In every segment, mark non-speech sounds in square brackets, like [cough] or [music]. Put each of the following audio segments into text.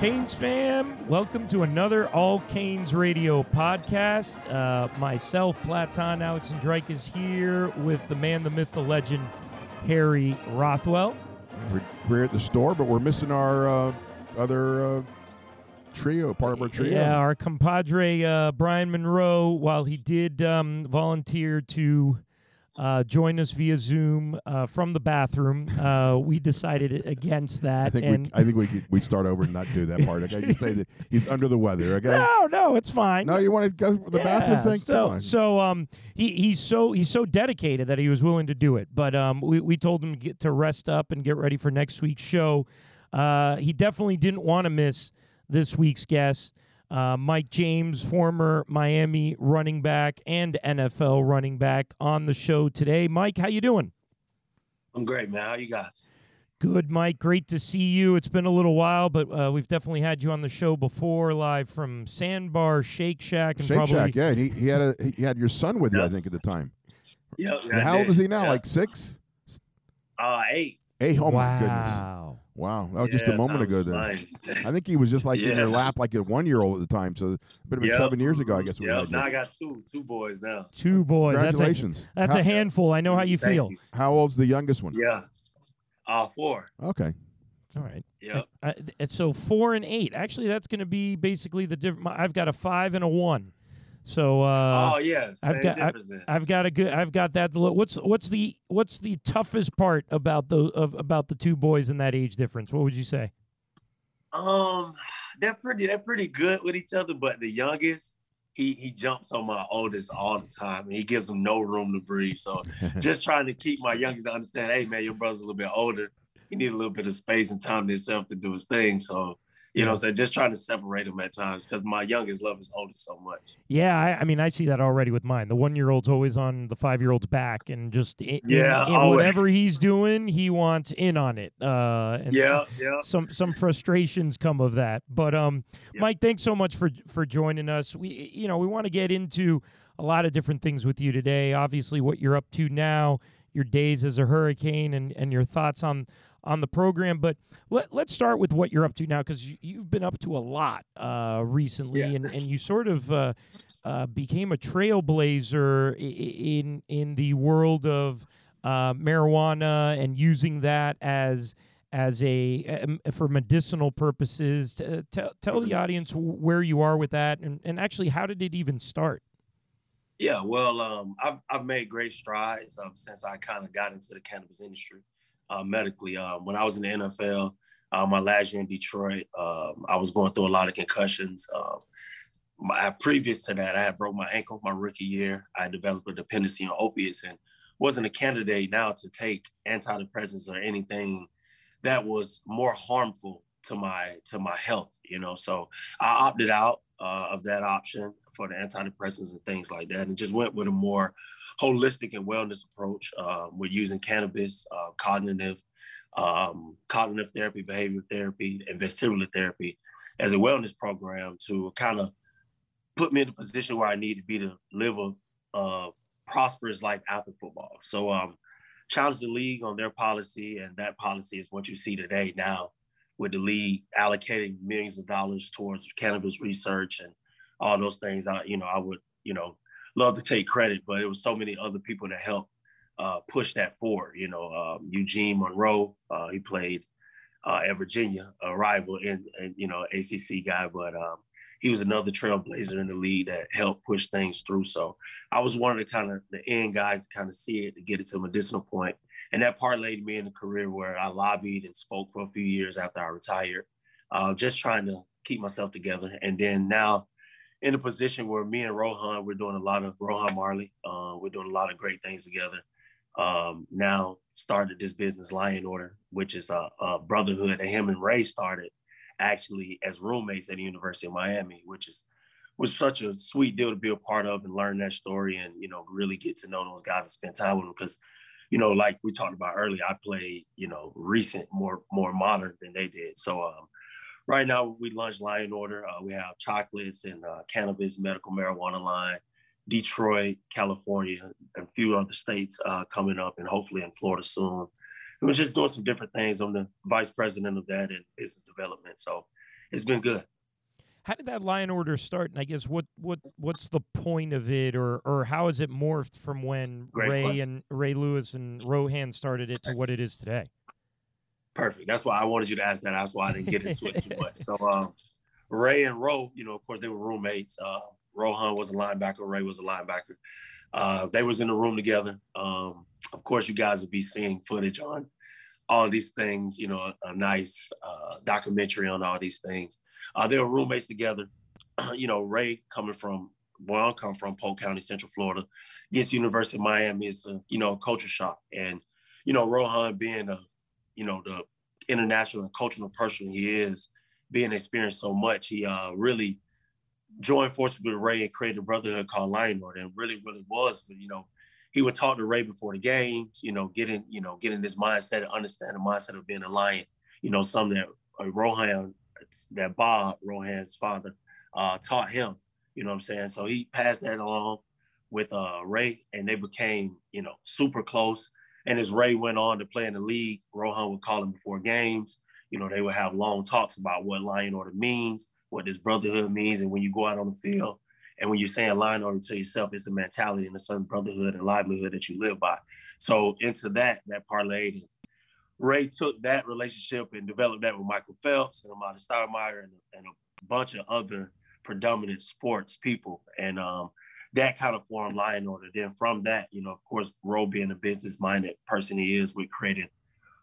Canes fam, welcome to another All Canes Radio podcast. Uh, myself, Platon Alex and Drake is here with the man, the myth, the legend, Harry Rothwell. We're, we're at the store, but we're missing our uh, other uh, trio, part of our trio. Yeah, our compadre uh, Brian Monroe, while he did um, volunteer to uh, join us via Zoom uh, from the bathroom, uh, we decided against [laughs] that. I think and we, I think we could, we start over and not do that part. Okay, you say that he's under the weather. [laughs] Okay. no, no, it's fine. No, you want to go for the bathroom thing? So, so um, he he's so he's so dedicated that he was willing to do it. But um, we we told him to get to rest up and get ready for next week's show. Uh, he definitely didn't want to miss this week's guest, uh, Mike James, former Miami running back and NFL running back, on the show today. Mike, how you doing? I'm great, man. How you guys? Good, Mike. Great to see you. It's been a little while, but uh, we've definitely had you on the show before, live from Sandbar Shake Shack, and Shake probably Shack, yeah. and He, he had a he had your son with you, I think, at the time. Yeah. And how old is he now? Like six? uh eight? Eight? Oh wow. my goodness! Wow, that was just a moment ago. was Then flying. I think he was just like in your lap, like a one-year-old at the time. So it would have been Yep. seven years ago, I guess. we Yep. Now I got two two boys now. Two boys. That's a, Congratulations! that's how, a handful. I know how you Thank feel. you. how old's the youngest one? Yeah. Uh four. Okay. All right. Yeah. I, so four and eight. Actually, that's going to be basically the different. I've got a five and a one. So uh, oh yeah. I've got- difference. I've got a good. I've got that. What's what's the what's the toughest part about the of, about the two boys in that age difference? What would you say? Um, they're pretty. They're pretty good with each other, but the youngest. He, he jumps on my oldest all the time and he gives him no room to breathe. So [laughs] just trying to keep my youngest to understand, hey man, your brother's a little bit older. He need a little bit of space and time to himself to do his thing. So, you know, so just trying to separate them at times because my youngest love his oldest so much. Yeah, I, I mean, I see that already with mine. The one year old's always on the five year old's back, and just in, in- Yeah, in always. whatever he's doing, he wants in on it. Uh, and Yeah, yeah. some some frustrations come of that. But um, Yep. Mike, thanks so much for for joining us. We you know we want to get into a lot of different things with you today. Obviously, what you're up to now, your days as a hurricane, and and your thoughts on on the program. But let, let's start with what you're up to now because you, you've been up to a lot uh, recently, Yeah. and, and you sort of uh, uh, became a trailblazer in in the world of uh, marijuana and using that as as a um, for medicinal purposes. Tell tell the audience where you are with that, and, and actually how did it even start? Yeah, well, um, I've, I've made great strides um, since I kind of got into the cannabis industry uh, medically. Um, when I was in the NFL, uh, my last year in Detroit, um, I was going through a lot of concussions. Um, my, previous to that, I had broke my ankle my rookie year. I developed a dependency on opiates and wasn't a candidate now to take antidepressants or anything that was more harmful to my to my health. You know, so I opted out uh, of that option for the antidepressants and things like that, and just went with a more holistic and wellness approach. Uh, we're using cannabis, uh, cognitive, um, cognitive therapy, behavioral therapy, and vestibular therapy as a wellness program to kind of put me in a position where I need to be to live a prosperous life after football. So, um, challenge the league on their policy, and that policy is what you see today now with the league allocating millions of dollars towards cannabis research and all those things. I, you know, I would, you know, love to take credit, but it was so many other people that helped uh, push that forward. You know, um, Eugene Monroe, uh, he played uh, at Virginia, a rival and, and you know ACC guy, but um, he was another trailblazer in the league that helped push things through. So I was one of the kind of the end guys to kind of see it to get it to a medicinal point. And that part parlayed me in a career where I lobbied and spoke for a few years after I retired, uh, just trying to keep myself together. And then now in a position where me and Rohan, we're doing a lot of Rohan Marley, uh, we're doing a lot of great things together. Um, now started this business Lion Order, which is a, a brotherhood that him and Ray started actually as roommates at the University of Miami, which is was such a sweet deal to be a part of and learn that story and you know really get to know those guys and spend time with them because you know like we talked about earlier I played you know recent more more modern than they did so um right now we launched Lion Order uh, we have chocolates and uh, cannabis medical marijuana line Detroit California and a few other states uh, coming up and hopefully in Florida soon and we're just doing some different things I'm the vice president of that and business development so it's been good. How did that Lion Order start? And I guess what what what's the point of it, or or how has it morphed from when Great Ray question. and Ray Lewis and Rohan started it to what it is today? Perfect. That's why I wanted you to ask that. That's why I didn't get into it too much. So um, Ray and Ro, you know, of course they were roommates. Uh, Rohan was a linebacker. Ray was a linebacker. Uh, they was in the room together. Um, of course, you guys will be seeing footage on all these things. You know, a, a nice uh, documentary on all these things. Uh, they were roommates together. [clears throat] you know, Ray coming from where I come from, Polk County, Central Florida, gets University of Miami is a you know a culture shock, and you know Rohan being a you know the international and cultural person he is, being experienced so much, he uh, really joined forces with Ray and created a brotherhood called Lion Order, and really, really was. But you know, he would talk to Ray before the games, you know, getting you know getting this mindset and understand the mindset of being a lion. You know, something that uh, Rohan, that Bob Rohan's father, uh, taught him. You know what I'm saying? So he passed that along with uh, Ray, and they became you know super close. And as Ray went on to play in the league, Rohan would call him before games. You know, they would have long talks about what Lion Order means, what this brotherhood means, and when you go out on the field, and when you're saying Lion Order to yourself, it's a mentality and a certain brotherhood and livelihood that you live by. So into that, that parlayed. Ray took that relationship and developed that with Michael Phelps and Amar'e Stoudemire and, and a bunch of other predominant sports people. And um, that kind of formed Lion Order. Then from that, you know, of course, Ro being a business-minded person he is, we created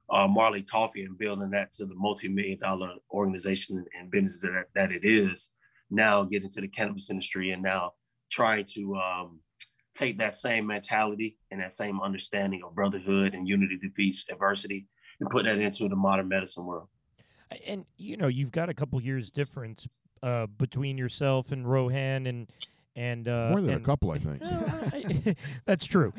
uh, Marley Coffee and building that to the multi-million dollar organization and business that, that it is. Now get into the cannabis industry and now trying to um, take that same mentality and that same understanding of brotherhood and unity defeats adversity and put that into the modern medicine world. And you know, you've got a couple years difference uh, between yourself and Rohan and and uh, More than and, a couple, I think. Uh, I- [laughs] that's true.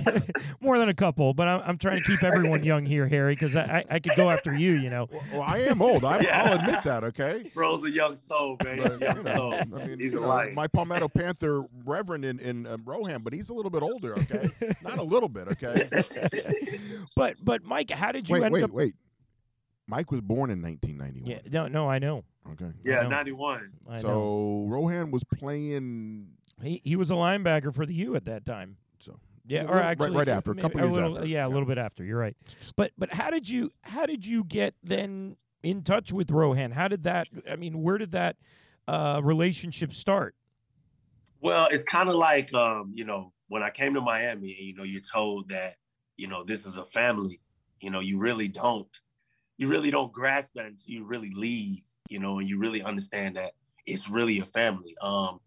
[laughs] More than a couple, but I'm, I'm trying to keep everyone young here, Harry, because I, I I could go after you. You know, Well, well, I am old. I'm, Yeah. I'll admit that. Okay. Bro's a young soul, man. A But, young you know, soul. I mean, He's you know, my Palmetto Panther Reverend in, in um, Rohan, but he's a little bit older. Okay, not a little bit. Okay. [laughs] but but Mike, how did you wait, end wait, up? wait. Mike was born in 1991. Yeah, no, no, I know. Okay. yeah, 91. I know. So Rohan was playing. He he was a linebacker for the U at that time. So Yeah, A or little- right- actually, right after, a maybe couple years little, after, Yeah, a yeah. little bit after. You're right. But but how did you how did you get then in touch with Rohan? How did that? I mean, where did that uh, relationship start? Well, it's kind of like um, you know, when I came to Miami, and you know, you're told that, you know, this is a family. You know, you really don't, you really don't grasp that until you really leave, you know, and you really understand that it's really a family. Um,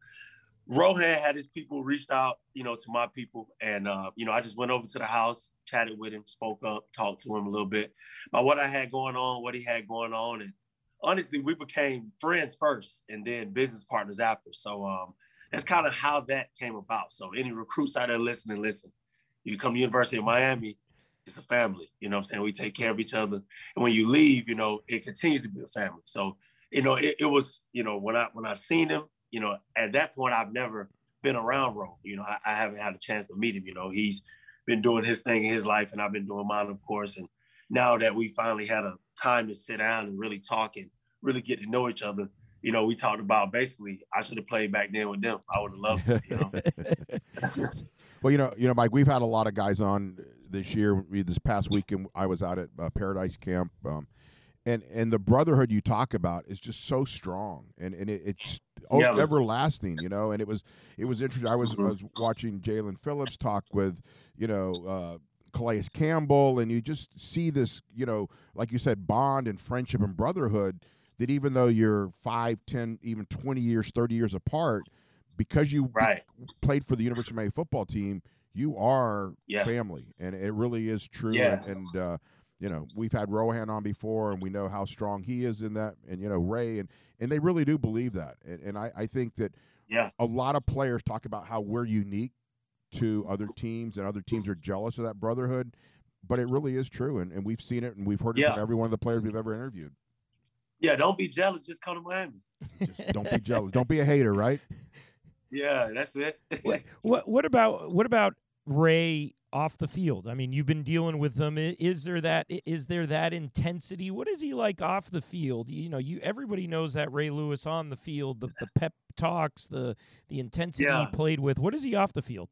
Rohan had his people reached out, you know, to my people, and uh, you know, I just went over to the house, chatted with him, spoke up, talked to him a little bit about what I had going on, what he had going on, and honestly, we became friends first, and then business partners after. So um, that's kind of how that came about. So any recruits out there listening, listen. You come to University of Miami, it's a family. You know what I'm saying? We take care of each other. And when you leave, you know, it continues to be a family. So, you know, it, it was, you know, when I when I seen him, you know, at that point I've never been around Rome. You know, I, I haven't had a chance to meet him. You know, he's been doing his thing in his life and I've been doing mine, of course. And now that we finally had a time to sit down and really talk and really get to know each other, you know, we talked about basically I should have played back then with them. I would have loved it, you know. [laughs] Well, you know, you know, Mike, we've had a lot of guys on this year. This past weekend, I was out at uh, Paradise Camp, um, and and the brotherhood you talk about is just so strong, and and it, it's Yeah. everlasting, you know. And it was it was interesting. I was I Mhm. was watching Jaelan Phillips talk with, you know. Uh, Calais Campbell, and you just see this, you know, like you said, bond and friendship and brotherhood. That even though you're five, ten, even twenty years, thirty years apart, because you Right. played for the University of Miami football team, you are Yeah. family, and it really is true. Yeah. And, and uh, you know, we've had Rohan on before, and we know how strong he is in that, and you know Ray, and and they really do believe that. And, and I, I think that Yeah. a lot of players talk about how we're unique to other teams, and other teams are jealous of that brotherhood. But it really is true, and, and we've seen it, and we've heard it Yeah. from every one of the players we've ever interviewed. Yeah, don't be jealous. Just come to Miami. Just don't be jealous. Don't be a hater, right? [laughs] Yeah, that's it. What [laughs] what what about what about Ray off the field? I mean, you've been dealing with them. Is there that is there that intensity? What is he like off the field? You know, you everybody knows that Ray Lewis on the field, the, the pep talks, the the intensity Yeah. he played with. What is he off the field?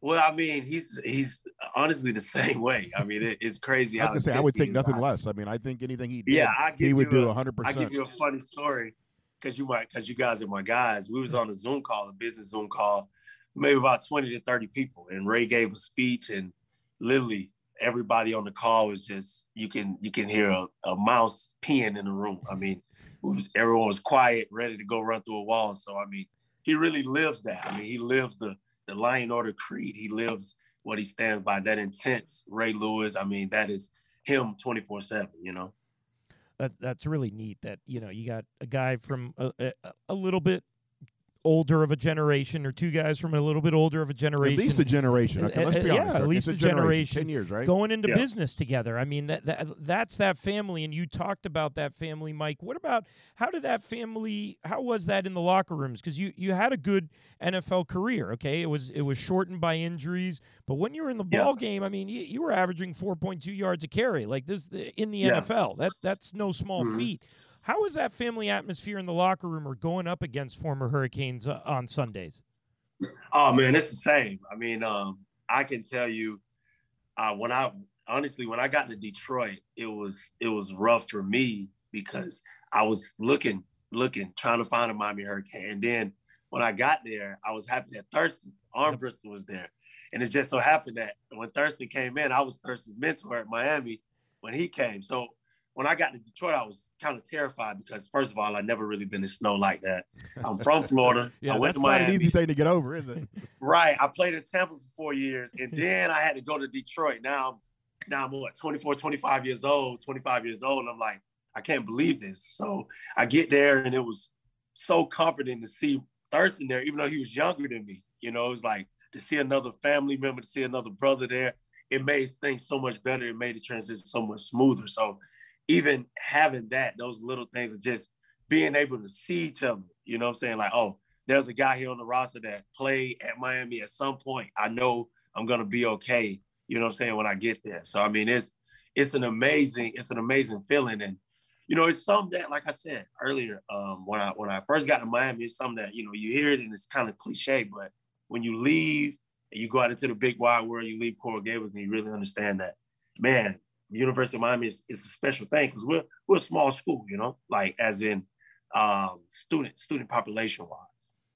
Well, I mean, he's he's honestly the [laughs] same way. I mean, it, it's crazy. I how was say I would think nothing less. I mean, I think anything he did, Yeah, he would you do a- hundred I give you a funny story because you might because you guys are my guys. We was on a Zoom call, a business Zoom call, maybe about 20 to 30 people. And Ray gave a speech and literally everybody on the call was just you can you can hear a, a mouse peeing in the room. I mean, was everyone was quiet, ready to go run through a wall. So I mean, he really lives that. I mean, he lives the the Lion Order creed. He lives what he stands by. That intense Ray Lewis. I mean, that is him 24-7, you know. That that's really neat. That you know you got a guy from a, a, a little bit older of a generation, or two guys from a little bit older of a generation. At least a generation. Okay, let's uh, be yeah, at least it's a a generation. generation. Ten years, right? going into Yeah. business together. I mean that, that that's that family and you talked about that family Mike. What about how did that family how was that in the locker rooms cuz you you had a good NFL career, okay? It was it was shortened by injuries, but when you were in the Yeah. ball game, I mean, you, you were averaging 4.2 yards a carry. Like this in the Yeah. NFL. That that's no small Mhm. feat. How was that family atmosphere in the locker room or going up against former Hurricanes uh, on Sundays? Oh man, it's the same. I mean, um, I can tell you, uh, when I honestly when I got to Detroit, it was it was rough for me because I was looking, looking, trying to find a Miami Hurricane, and then when I got there, I was happy that Thurston Armbrister was there, and it just so happened that when Thurston came in, I was Thurston's mentor at Miami when he came. So when I got to Detroit, I was kind of terrified because first of all, I'd never really been in snow like that. I'm from [laughs] Florida. yeah, I went that's to not Miami. an easy thing to get over, is it? [laughs] Right. I played in Tampa for four years and [laughs] then I had to go to Detroit. Now I'm now I'm what 24, 25 years old, 25 years old. And I'm like, I can't believe this. So I get there and it was so comforting to see Thurston there, even though he was younger than me. You know, it was like to see another family member, to see another brother there. It made things so much better. It made the transition so much smoother. So even having that, those little things of just being able to see each other, you know what I'm saying? Like, oh, there's a guy here on the roster that played at Miami at some point. I know I'm gonna be okay. You know what I'm saying when I get there. So I mean, it's it's an amazing it's an amazing feeling, and you know it's something that, like I said earlier, um, when I when I first got to Miami, it's something that you know you hear it and it's kind of cliche, but when you leave and you go out into the big wide world, you leave Coral Gables and you really understand that, man, University of Miami is, is a special thing because we're we're a small school, you know, like as in um, student student population wise.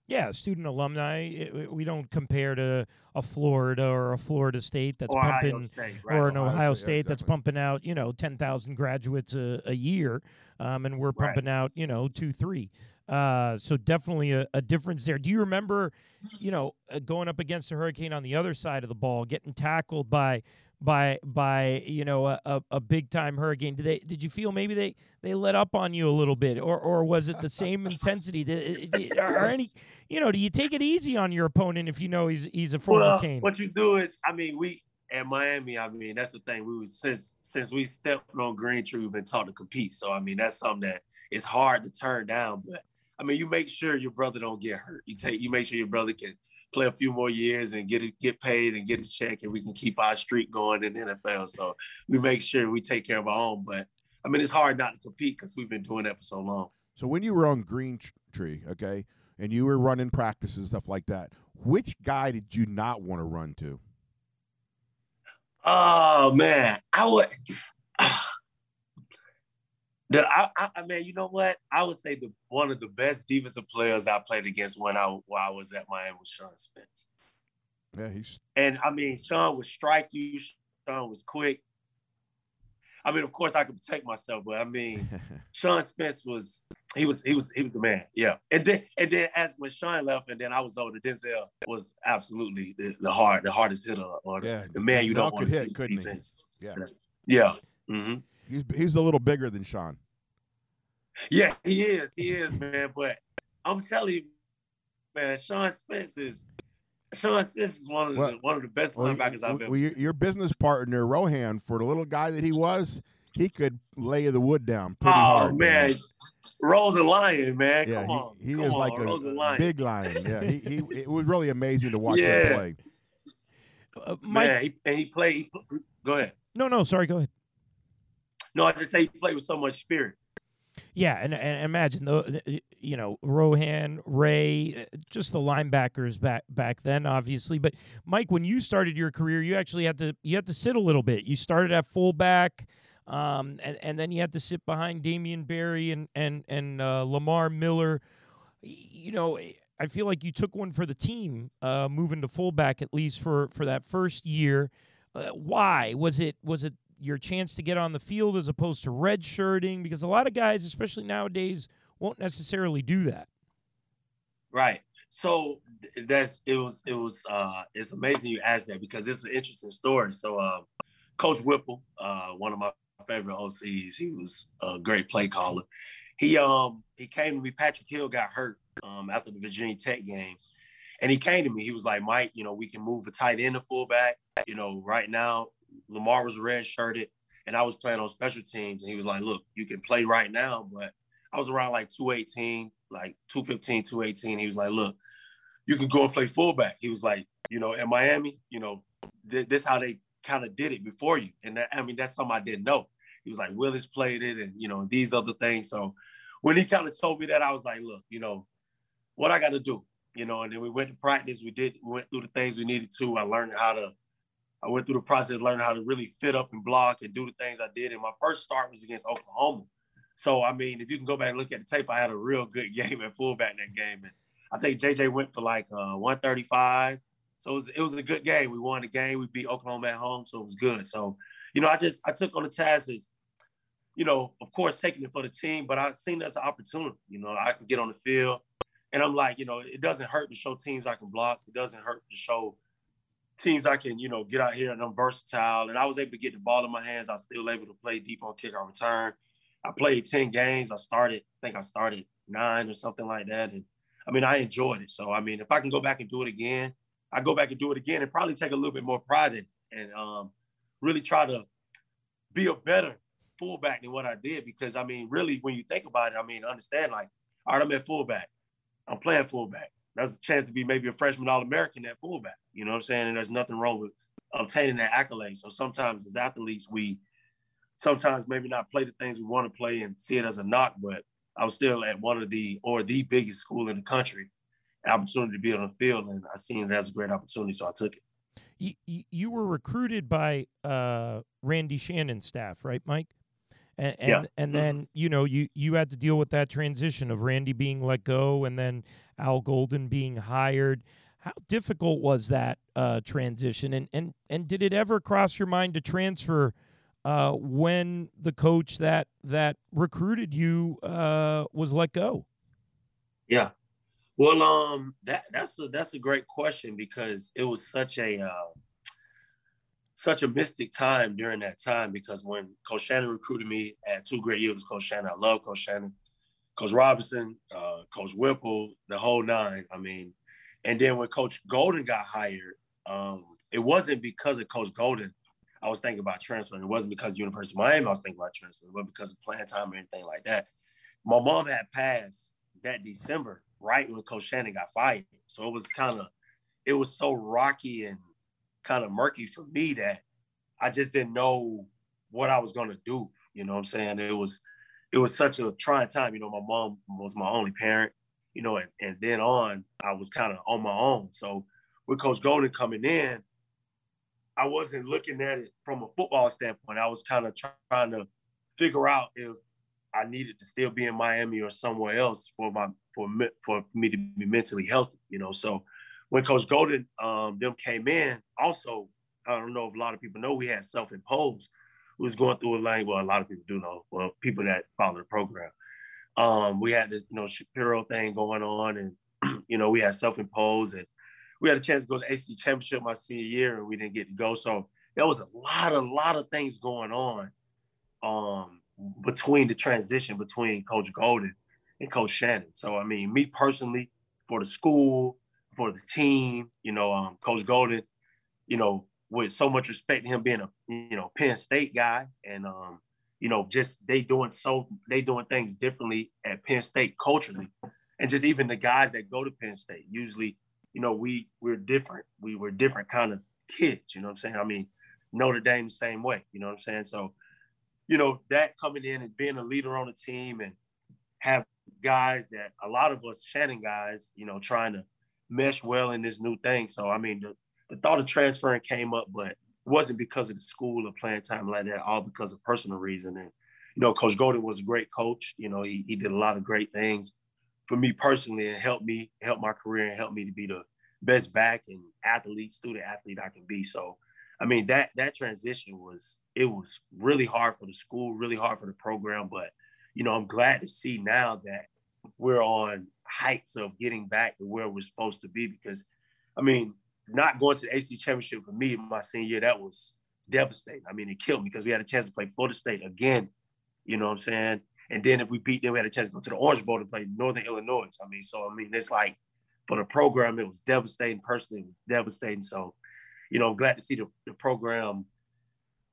Yeah, student alumni. it- we don't compare to a Florida or a Florida State that's Ohio pumping, State, right? or an Ohio Ohio State, State, yeah, that's pumping out, you know, ten thousand graduates a, a year, um, and we're Right. pumping out, you know, two, three. Uh, so definitely a, a difference there. Do you remember, you know, uh, going up against a hurricane on the other side of the ball, getting tackled by by by you know a, a, big time hurricane? Did they did you feel maybe they they let up on you a little bit, or or was it the same intensity? Did, did- are, are any you know? Do you take it easy on your opponent if you know he's he's a former Well, cane? what you do is, I mean, we at Miami. I mean, that's the thing. We was since since we stepped on Greentree, we've been taught to compete. So I mean, that's something that is hard to turn down. But I mean, you make sure your brother don't get hurt. You take you make sure your brother can play a few more years and get it, get paid and get his check, and we can keep our streak going in the NFL. So we make sure we take care of our own. But I mean, it's hard not to compete because we've been doing that for so long. So when you were on Green Tree, okay, and you were running practices and stuff like that, which guy did you not want to run to? Oh man, I would. That I, I, I mean, you know what? I would say the one of the best defensive players I played against when I while I was at Miami was Sean Spence. Yeah, he's And I mean, Sean would strike you. Sean was quick. I mean, of course, I could protect myself, but I mean, [laughs] Sean Spence was he was he was he was the man. Yeah, and then and then as when Sean left, and then I was older, Denzel was absolutely the, the hard the hardest hitter or the, yeah. the man you don't want to hit, see couldn't he? Yeah, Yeah. hmm he's he's a little bigger than Sean. Yeah, he is. He is, man. But I'm telling you, man, Sean Spence is Sean Spence is one of Well- the one of the best Well, linebackers I've ever well, your, seen. your business partner Rohan, for the little guy that he was, he could lay the wood down pretty Oh hard. man, Rose and Lion, man. Yeah, Come on, he, he Come is on, like Rose and a Lion. big lion. Yeah, he, he it was really amazing to watch Yeah. him play. uh, Mike, Man, he, and he played. He, go ahead. no, no, sorry, go ahead. No, I just say he played with so much spirit. Yeah, and, and imagine the you know Rohan, Ray, uh, just the linebackers back back then, obviously. But Mike, when you started your career, you actually had to you had to sit a little bit. You started at fullback, um, and and then you had to sit behind Damien Berry and and and uh, Lamar Miller. You know, I feel like you took one for the team, uh, moving to fullback at least for for that first year. Uh, why was it was it your chance to get on the field as opposed to red shirting because a lot of guys especially nowadays won't necessarily do that. Right. So that's it was it was uh it's amazing you asked that because it's an interesting story. So uh coach whipple uh one of my favorite ocs he was a great play caller. He um he came to me patrick hill got hurt um after the virginia tech game and he came to me. He was like mike you know we can move a tight end to fullback you know right now Lamar was red shirted, and I was playing on special teams. And he was like, "Look, you can play right now," but I was around like 218, like 215, 218. He was like, "Look, you can go and play fullback." He was like, "You know, in Miami, you know, th- this how they kind of did it before you." And that, I mean, that's something I didn't know. He was like, "Willis played it, and you know, these other things." So when he kind of told me that, I was like, "Look, you know, what I got to do." You know, and then we went to practice. We did we went through the things we needed to. I learned how to I went through the process learning how to really fit up and block and do the things I did. And my first start was against Oklahoma. So I mean, if you can go back and look at the tape, I had a real good [laughs] game at fullback that game. And I think JJ went for like uh, 135. So it was, it was a good game. We won the game. We beat Oklahoma at home, so it was good. So, you know, I just I took on the task as, you know, of course taking it for the team, but I seen as an opportunity. You know, I can get on the field, and I'm like, you know, it doesn't hurt to show teams I can block. It doesn't hurt to show teams I can, you know, get out here and I'm versatile. And I was able to get the ball in my hands. I was still able to play deep on kick or return. I played 10 games. I started, I think I started nine or something like that. And I mean, I enjoyed it. So, I mean, if I can go back and do it again, I go back and do it again and probably take a little bit more pride in and um, really try to be a better fullback than what I did. Because, I mean, really, when you think about it, I mean, understand like, all right, I'm at fullback. I'm playing fullback that's a chance to be maybe a freshman All American at fullback. You know what I'm saying? And there's nothing wrong with obtaining that accolade. So sometimes as athletes, we sometimes maybe not play the things we want to play and see it as a knock, but I was still at one of the or the biggest school in the country, opportunity to be on the field, and I seen it as a great opportunity, so I took it. You, you were recruited by uh, Randy Shannon's staff, right, Mike? And and, yeah. and mm-hmm. then you know you you had to deal with that transition of Randy being let go and then Al Golden being hired. How difficult was that uh, transition? And and and did it ever cross your mind to transfer uh, when the coach that that recruited you uh, was let go? Yeah, well, um, that that's a that's a great question because it was such a uh, such a mystic time during that time because when Coach Shannon recruited me, I had two great years Coach Shannon. I love Coach Shannon, Coach Robinson, uh, Coach Whipple, the whole nine. I mean, and then when Coach Golden got hired, um, it wasn't because of Coach Golden. I was thinking about transferring. It wasn't because of University of Miami I was thinking about transferring, but because of playing time or anything like that. My mom had passed that December, right when Coach Shannon got fired. So it was kind of, it was so rocky and kind of murky for me that I just didn't know what I was gonna do. You know what I'm saying? It was it was such a trying time. You know, my mom was my only parent, you know, and, and then on I was kind of on my own. So with Coach Golden coming in, I wasn't looking at it from a football standpoint. I was kind of trying to figure out if I needed to still be in Miami or somewhere else for my for for me to be mentally healthy, you know. So when Coach Golden um, them came in, also I don't know if a lot of people know we had self-imposed. We was going through a line. Well, a lot of people do know. Well, people that follow the program. Um, we had the you know Shapiro thing going on, and [clears throat] you know we had self-imposed, and we had a chance to go to ACC championship my senior year, and we didn't get to go. So there was a lot, a lot of things going on um, between the transition between Coach Golden and Coach Shannon. So I mean, me personally, for the school, for the team. You know, um, Coach Golden, you know, with so much respect to him being a you know Penn State guy, and um, you know, just they doing so they doing things differently at Penn State culturally, and just even the guys that go to Penn State usually, you know, we we're different. We were different kind of kids. You know what I'm saying? I mean, Notre Dame the same way. You know what I'm saying? So, you know, that coming in and being a leader on the team and have guys that a lot of us Shannon guys, you know, trying to mesh well in this new thing. So I mean, the, the thought of transferring came up, but it wasn't because of the school or playing time like that, all because of personal reason. And you know, Coach Golden was a great coach. You know, he, he did a lot of great things for me personally and helped me, help my career and helped me to be the best back and athlete, student athlete I can be. So, I mean, that that transition was it was really hard for the school, really hard for the program. But, you know, I'm glad to see now that we're on heights of getting back to where we're supposed to be because I mean, not going to the ACC championship for me in my senior year, that was devastating. I mean, it killed me because we had a chance to play Florida State again you know what I'm saying? And then if we beat them, we had a chance to go to the Orange Bowl to play Northern Illinois. I mean, so I mean, it's like for the program, it was devastating. Personally, it was devastating. So, you know, I'm glad to see the, the program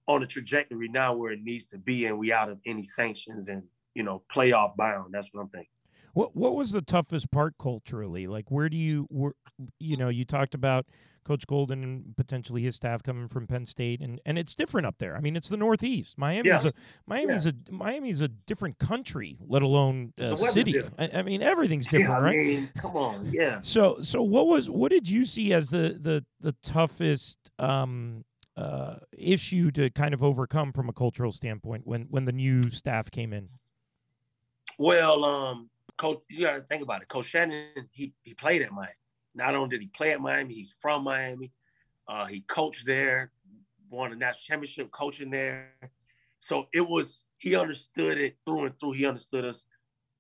on a trajectory now where it needs to be, and we out of any sanctions and you know playoff bound. That's what I'm thinking. What What was the toughest part culturally? Like, where do you, where, you know, you talked about Coach Golden and potentially his staff coming from Penn State, and and it's different up there. I mean, it's the Northeast. Miami's yeah. a Miami's yeah. a Miami's a different country, let alone a city. I, I, mean, everything's [laughs] different, yeah, right? Mean, come on, yeah. So so what was what did you see as the the the toughest um, uh, issue to kind of overcome from a cultural standpoint when when the new staff came in? Well, um, coach, you got to think about it. Coach Shannon, he he played at Miami. Not only did he play at Miami, he's from Miami. Uh, he coached there, won a national championship coaching there. So it was he understood it through and through. He understood us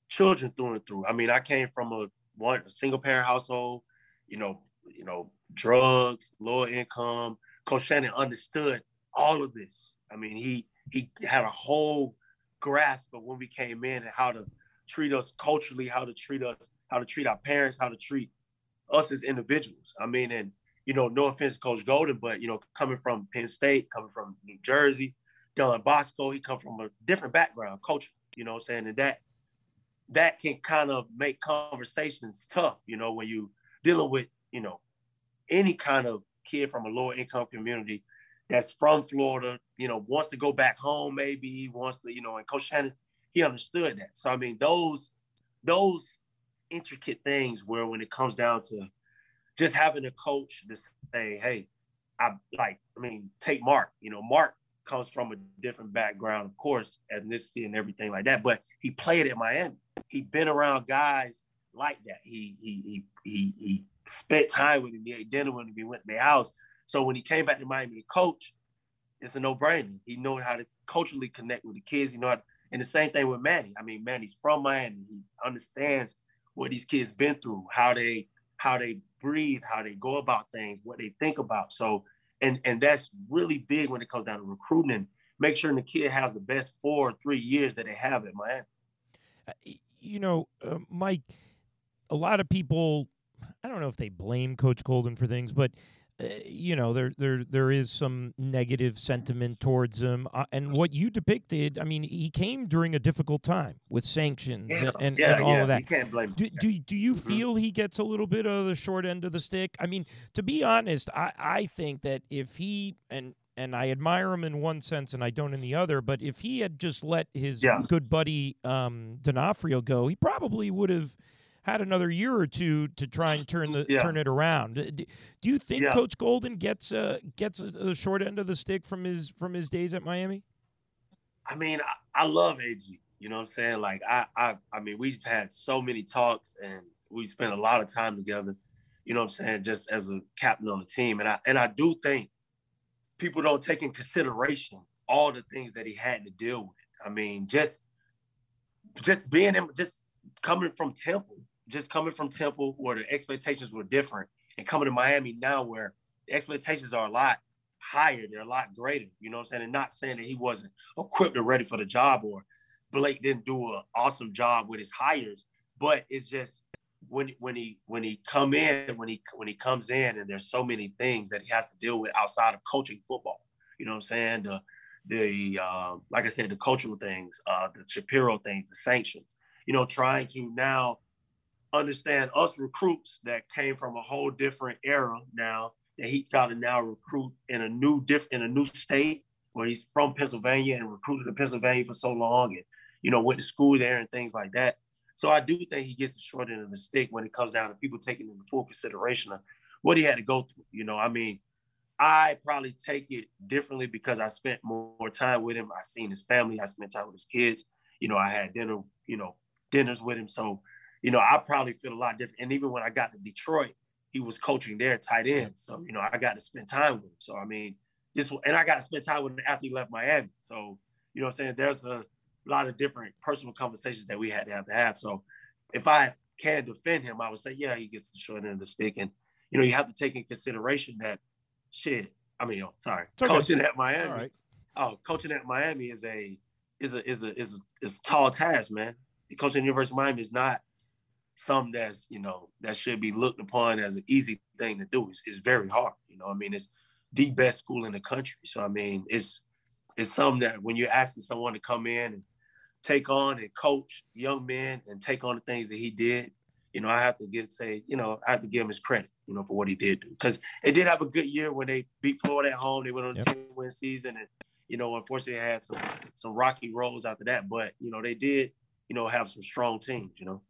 children through and through. I mean, I came from a one a single parent household, you know, you know, drugs, lower income. Coach Shannon understood all of this. I mean, he he had a whole grasp of when we came in and how to treat us culturally, how to treat us, how to treat our parents, how to treat us as individuals. I mean, and you know, no offense to Coach Golden, but you know, coming from Penn State, coming from New Jersey, Don Bosco, he come from a different background, culture, You know, I'm saying, and that that can kind of make conversations tough. You know, when you dealing with you know any kind of kid from a lower income community that's from Florida, you know, wants to go back home, maybe he wants to, you know, and Coach Shannon, he understood that. So I mean, those those intricate things where when it comes down to just having a coach to say, hey, I like, I mean, take Mark. You know, Mark comes from a different background, of course, ethnicity and everything like that. But he played at Miami. He been around guys like that. He he he he, he spent time with him. He ate dinner with him. He went to their house. So when he came back to Miami to coach, it's a no-brainer. He knew how to culturally connect with the kids. He know, how to, and the same thing with Manny. I mean, Manny's from Miami. He understands what these kids been through, how they how they breathe, how they go about things, what they think about. So, and and that's really big when it comes down to recruiting and make sure the kid has the best four or three years that they have at Miami. Uh, you know, uh, Mike, a lot of people, I don't know if they blame Coach Golden for things, but you know there there there is some negative sentiment towards him uh, and what you depicted i mean he came during a difficult time with sanctions yeah. and, yeah, and all yeah. of that you can't blame do, do, do you mm-hmm. feel he gets a little bit of the short end of the stick i mean to be honest i i think that if he and and I admire him in one sense and I don't in the other. But if he had just let his good buddy um, D'Onofrio go, he probably would have had another year or two to try and turn the yeah. turn it around. Do you think yeah. Coach Golden gets uh, gets the short end of the stick from his from his days at Miami? I mean, I, I love AG. You know what I'm saying? Like I, I I mean, we've had so many talks and we spent a lot of time together. You know what I'm saying? Just as a captain on the team, and I and I do think people don't take in consideration all the things that he had to deal with. I mean, just just being him, just coming from Temple, just coming from Temple where the expectations were different and coming to Miami now where the expectations are a lot higher, they're a lot greater. You know what I'm saying? And not saying that he wasn't equipped or ready for the job or Blake didn't do an awesome job with his hires, but it's just when when he when he come in when he when he comes in and there's so many things that he has to deal with outside of coaching football. You know what I'm saying? The the uh, like I said, the cultural things, uh, the Shapiro things, the sanctions. You know, trying to now understand us recruits that came from a whole different era now that he's got to now recruit in a new diff in a new state where he's from Pennsylvania and recruited in Pennsylvania for so long and you know went to school there and things like that. So I do think he gets the short end of the stick when it comes down to people taking into full consideration of what he had to go through. You know, I mean, I probably take it differently because I spent more time with him. I seen his family. I spent time with his kids. You know, I had dinner, you know, dinners with him. So, you know, I probably feel a lot different. And even when I got to Detroit, he was coaching there tight end. So, you know, I got to spend time with him. So, I mean, this and I got to spend time with him after he left Miami. So, you know I'm saying? There's a lot of different personal conversations that we had to have to have. So if I can defend him, I would say, yeah, he gets the short end of the stick. And, you know, you have to take in consideration that shit. I mean, oh, sorry, okay. coaching at Miami. Right. Oh, coaching at Miami is a is a is a is a, is a tall task, man. Coaching at University of Miami is not something that's you know that should be looked upon as an easy thing to do. It's, it's very hard. You know, I mean, it's the best school in the country. So I mean, it's it's something that when you're asking someone to come in and take on and coach young men and take on the things that he did, you know, I have to give say, you know, I have to give him his credit you know, for what he did do. Because it did have a good year when they beat Florida at home. They went on a yep. 10 win season and, you know, unfortunately had some some rocky roads after that. But, you know, they did, you know, have some strong teams, you know.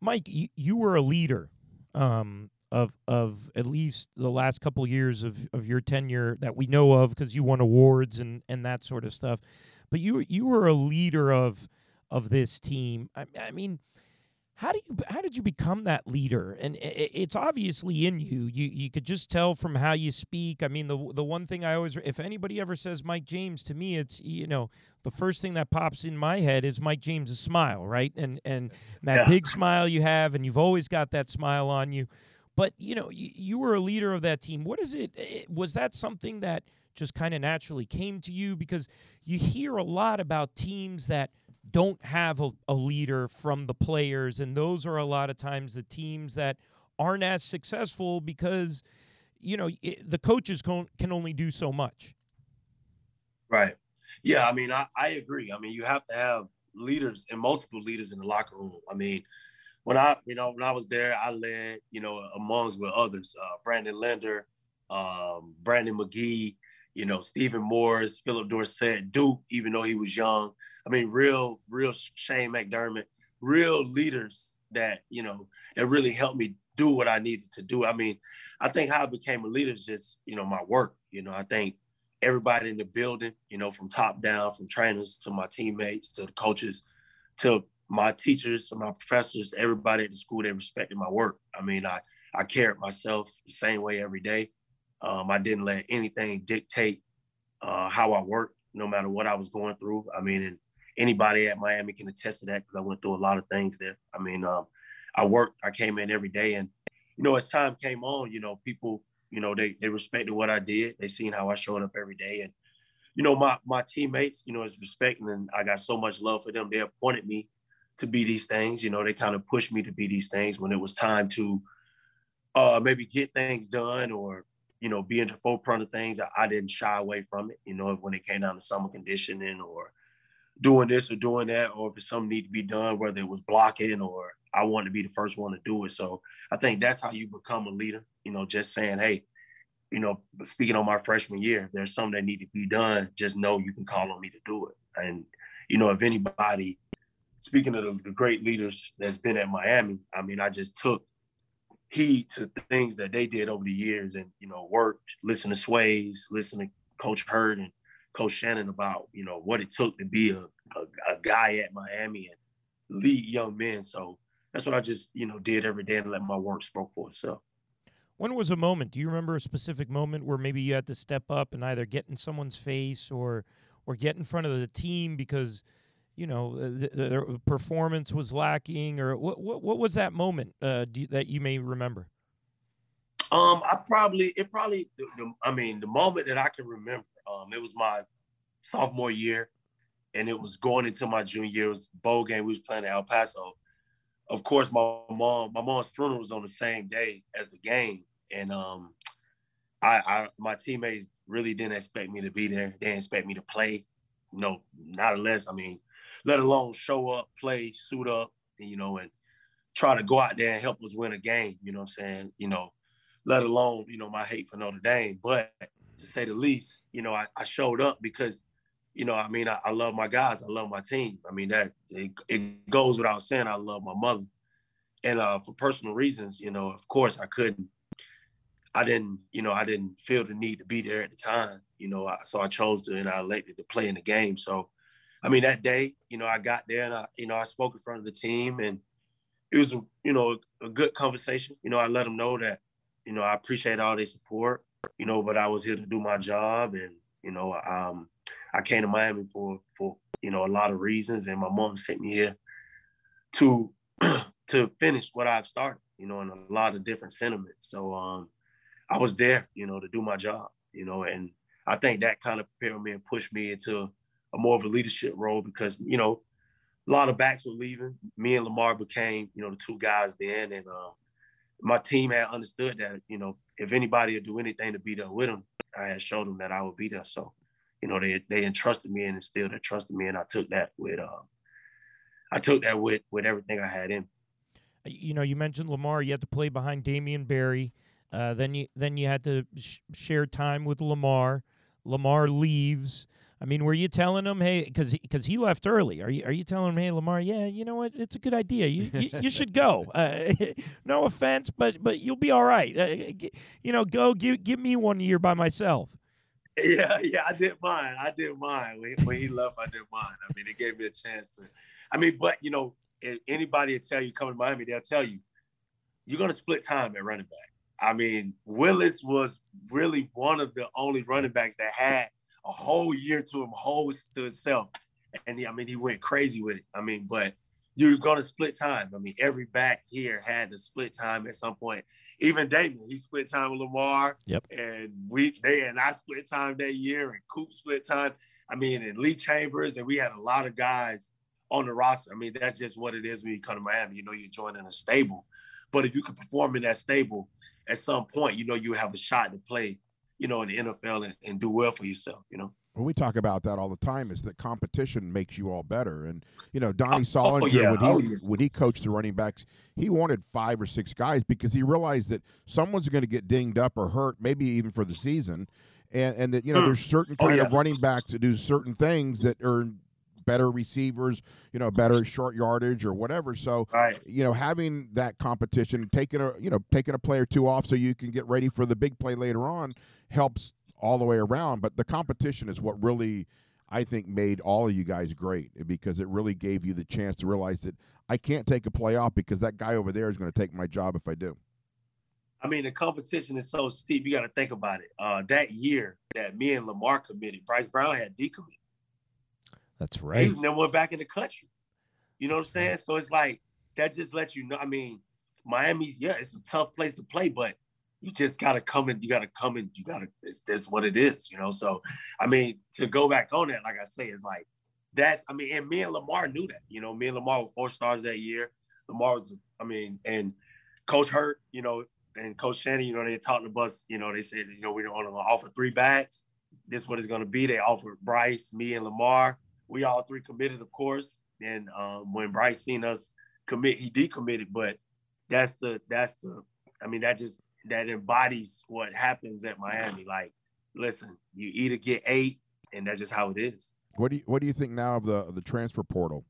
Mike, you, you were a leader um, of of at least the last couple years of, of your tenure that we know of because you won awards and, and that sort of stuff. But you you were a leader of of this team. I, I mean, how do you how did you become that leader? And it's obviously in you. You you could just tell from how you speak. I mean the the one thing i always if anybody ever says mike james to me it's you know the first thing that pops in my head is mike james's smile right? And and that yeah. big smile you have and you've always got that smile on you. But you know you, you were a leader of that team. What is it eh, was that something that just kind of naturally came to you? Because you hear a lot about teams that don't have a, a leader from the players, and those are a lot of times the teams that aren't as successful because you know it, the coaches can, can only do so much. Right. Yeah. I mean, I, I agree. I mean, you have to have leaders and multiple leaders in the locker room. I mean, when I, you know, when I was there, I led, you know, amongst with others, uh, Brandon Linder, um, Brandon McGee, you know, Stephen Morris, Phillip Dorsett, Duke, even though he was young. I mean, real, real Shane McDermott, real leaders that, you know, it really helped me do what I needed to do. I mean, I think how I became a leader is just, you know, my work. You know, I think everybody in the building, you know, from top down, from trainers to my teammates to the coaches to my teachers to my professors, everybody at the school, they respected my work. I mean, I, I cared myself the same way every day. Um, I didn't let anything dictate uh, how I worked, no matter what I was going through. I mean, and anybody at Miami can attest to that because I went through a lot of things there. I mean, um, I worked, I came in every day, and you know, as time came on, you know, people, you know, they they respected what I did. They seen how I showed up every day, and you know, my my teammates, you know, is respecting, and I got so much love for them. They appointed me to be these things. You know, they kind of pushed me to be these things when it was time to uh, maybe get things done or you know, be in the forefront of things. I, I, didn't shy away from it, you know, when it came down to summer conditioning or doing this or doing that, or if something need to be done, whether it was blocking or I wanted to be the first one to do it. So I think that's how you become a leader, you know, just saying, hey, you know, speaking on my freshman year, there's something that need to be done. Just know you can call on me to do it. And, you know, if anybody, speaking of the, great leaders that's been at Miami, I mean, I just took heed to things that they did over the years and, you know, worked, listen to Swasey, listen to Coach Hurd and Coach Shannon about, you know, what it took to be a, a, a guy at Miami and lead young men. So that's what I just, you know, did every day and let my work speak for itself. When was a moment? Do you remember a specific moment where maybe you had to step up and either get in someone's face or or get in front of the team because – you know the, the performance was lacking, or what? What, what was that moment uh, you, that you may remember? Um, I probably it probably the, I mean the moment that I can remember. Um, it was my sophomore year, and it was going into my junior year. It was bowl game. We was playing at El Paso. Of course, my mom my mom's funeral was on the same day as the game, and um, I, I my teammates really didn't expect me to be there. They didn't expect me to play. No, not unless I mean let alone show up, play, suit up, and, you know, and try to go out there and help us win a game. You know what I'm saying? You know, let alone you know my hate for Notre Dame. But to say the least, you know, I, I showed up because, you know, I mean, I, I, love my guys, I love my team. I mean, that it, it goes without saying. I love my mother, and uh, for personal reasons, you know, of course, I couldn't. I didn't, you know, I didn't feel the need to be there at the time, you know, I, so I chose to and I elected to play in the game. So, I mean, that day, you know, I got there and I, you know, I spoke in front of the team and it was, you know, a good conversation. You know, I let them know that, you know, I appreciate all their support, you know, but I was here to do my job and, you know, um, I came to Miami for, for, you know, a lot of reasons and my mom sent me here to, [clears throat] to finish what I've started, you know, in a lot of different sentiments. So, um, I was there, you know, to do my job, you know, and I think that kind of prepared me and pushed me into a more of a leadership role because, you know, a lot of backs were leaving. Me and Lamar became, you know, the two guys then. And uh, my team had understood that, you know, if anybody would do anything to be there with them, I had showed them that I would be there. So, you know, they they entrusted me and instilled their trust in me. And I took that with uh I took that with with everything I had in. You know, you mentioned Lamar, you had to play behind Damien Berry. Uh, then you then you had to sh- share time with Lamar. Lamar leaves. I mean, were you telling him, hey, because because he, left early? Are you are you telling him, hey, Lamar? Yeah, you know what? It's a good idea. You you, you [laughs] should go. Uh, [laughs] no offense, but but you'll be all right. Uh, you know, go give give me one year by myself. Yeah, yeah, I did mine. I did mine when, when he left. I did mine. I mean, it gave me a chance to. I mean, but you know, anybody will tell you coming to Miami, they'll tell you you're gonna split time at running back. I mean, Willis was really one of the only running backs that had a whole year to him, whole to himself. And he, I mean, he went crazy with it. I mean, but you're gonna split time. I mean, every back here had to split time at some point. Even Damien, he split time with Lamar. Yep. And we they and I split time that year, and Coop split time. I mean, and Lee Chambers, and we had a lot of guys on the roster. I mean, that's just what it is when you come to Miami. You know, you're joining a stable. But if you can perform in that stable, at some point, you know, you have a shot to play, you know, in the NFL and, and do well for yourself, you know. Well, we talk about that all the time is that competition makes you all better. And, you know, Donnie Soldinger, oh, yeah. when, he, oh, yeah. when he coached the running backs, he wanted five or six guys because he realized that someone's going to get dinged up or hurt, maybe even for the season. And, and that, you know, mm. there's certain oh, kind oh, yeah. of running backs that do certain things that are better receivers, you know, better short yardage or whatever. So, right. you know, having that competition, taking a, you know, taking a play or two off so you can get ready for the big play later on helps all the way around. But the competition is what really, I think, made all of you guys great because it really gave you the chance to realize that I can't take a play off because that guy over there is going to take my job if I do. I mean, the competition is so steep. You got to think about it. Uh, that year that me and Lamar committed, Bryce Brown had decommitted. That's right. He's never went back in the country. You know what I'm saying? So it's like that just lets you know. I mean, Miami's yeah, it's a tough place to play, but you just gotta come in. You gotta come in. You gotta. It's just what it is, you know. So, I mean, to go back on that, like I say, it's like that's. I mean, and me and Lamar knew that. You know, me and Lamar were four stars that year. Lamar was. I mean, and Coach Hurtt, you know, and Coach Shannon, you know, they talked to us. You know, they said, you know, we don't want to offer three backs. This is what it's going to be. They offered Bryce, me, and Lamar we all three committed, of course. And um, when Bryce seen us commit, he decommitted. But that's the that's the I mean that just that embodies what happens at Miami. Like, listen, you either get eight, and that's just how it is. What do you What do you think now of the the transfer portal?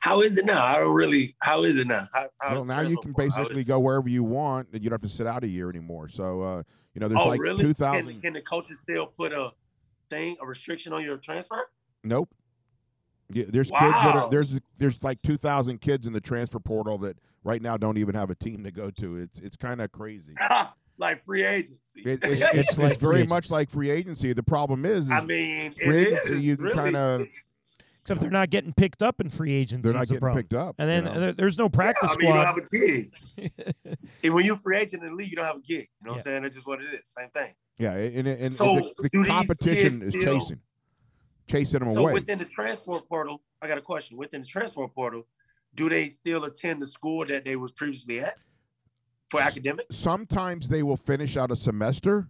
How is it now? I don't really. How is it now? How, well, now you can basically go wherever you want, and you don't have to sit out a year anymore. So, uh, you know, there's oh, like really? two thousand. Can, can the coaches still put a thing a restriction on your transfer? Nope. Yeah, there's wow. kids that are there's there's like two thousand kids in the transfer portal that right now don't even have a team to go to. It's it's kind of crazy. [laughs] like free agency. It, [laughs] it's, it's, it's very much like free agency. The problem is, is I mean, free agency you really, kind of. Except they're not getting picked up in free agency. They're not getting picked up. And then you know? there's no practice yeah, I mean, squad. You don't have a gig. [laughs] and when you're free agent in the league, you don't have a gig. You know yeah. what I'm saying? That's just what it is. Same thing. Yeah, and, and, so the, the competition is still, chasing, chasing them so away. So within the transfer portal, I got a question. Within the transfer portal, do they still attend the school that they was previously at for academics? Sometimes they will finish out a semester,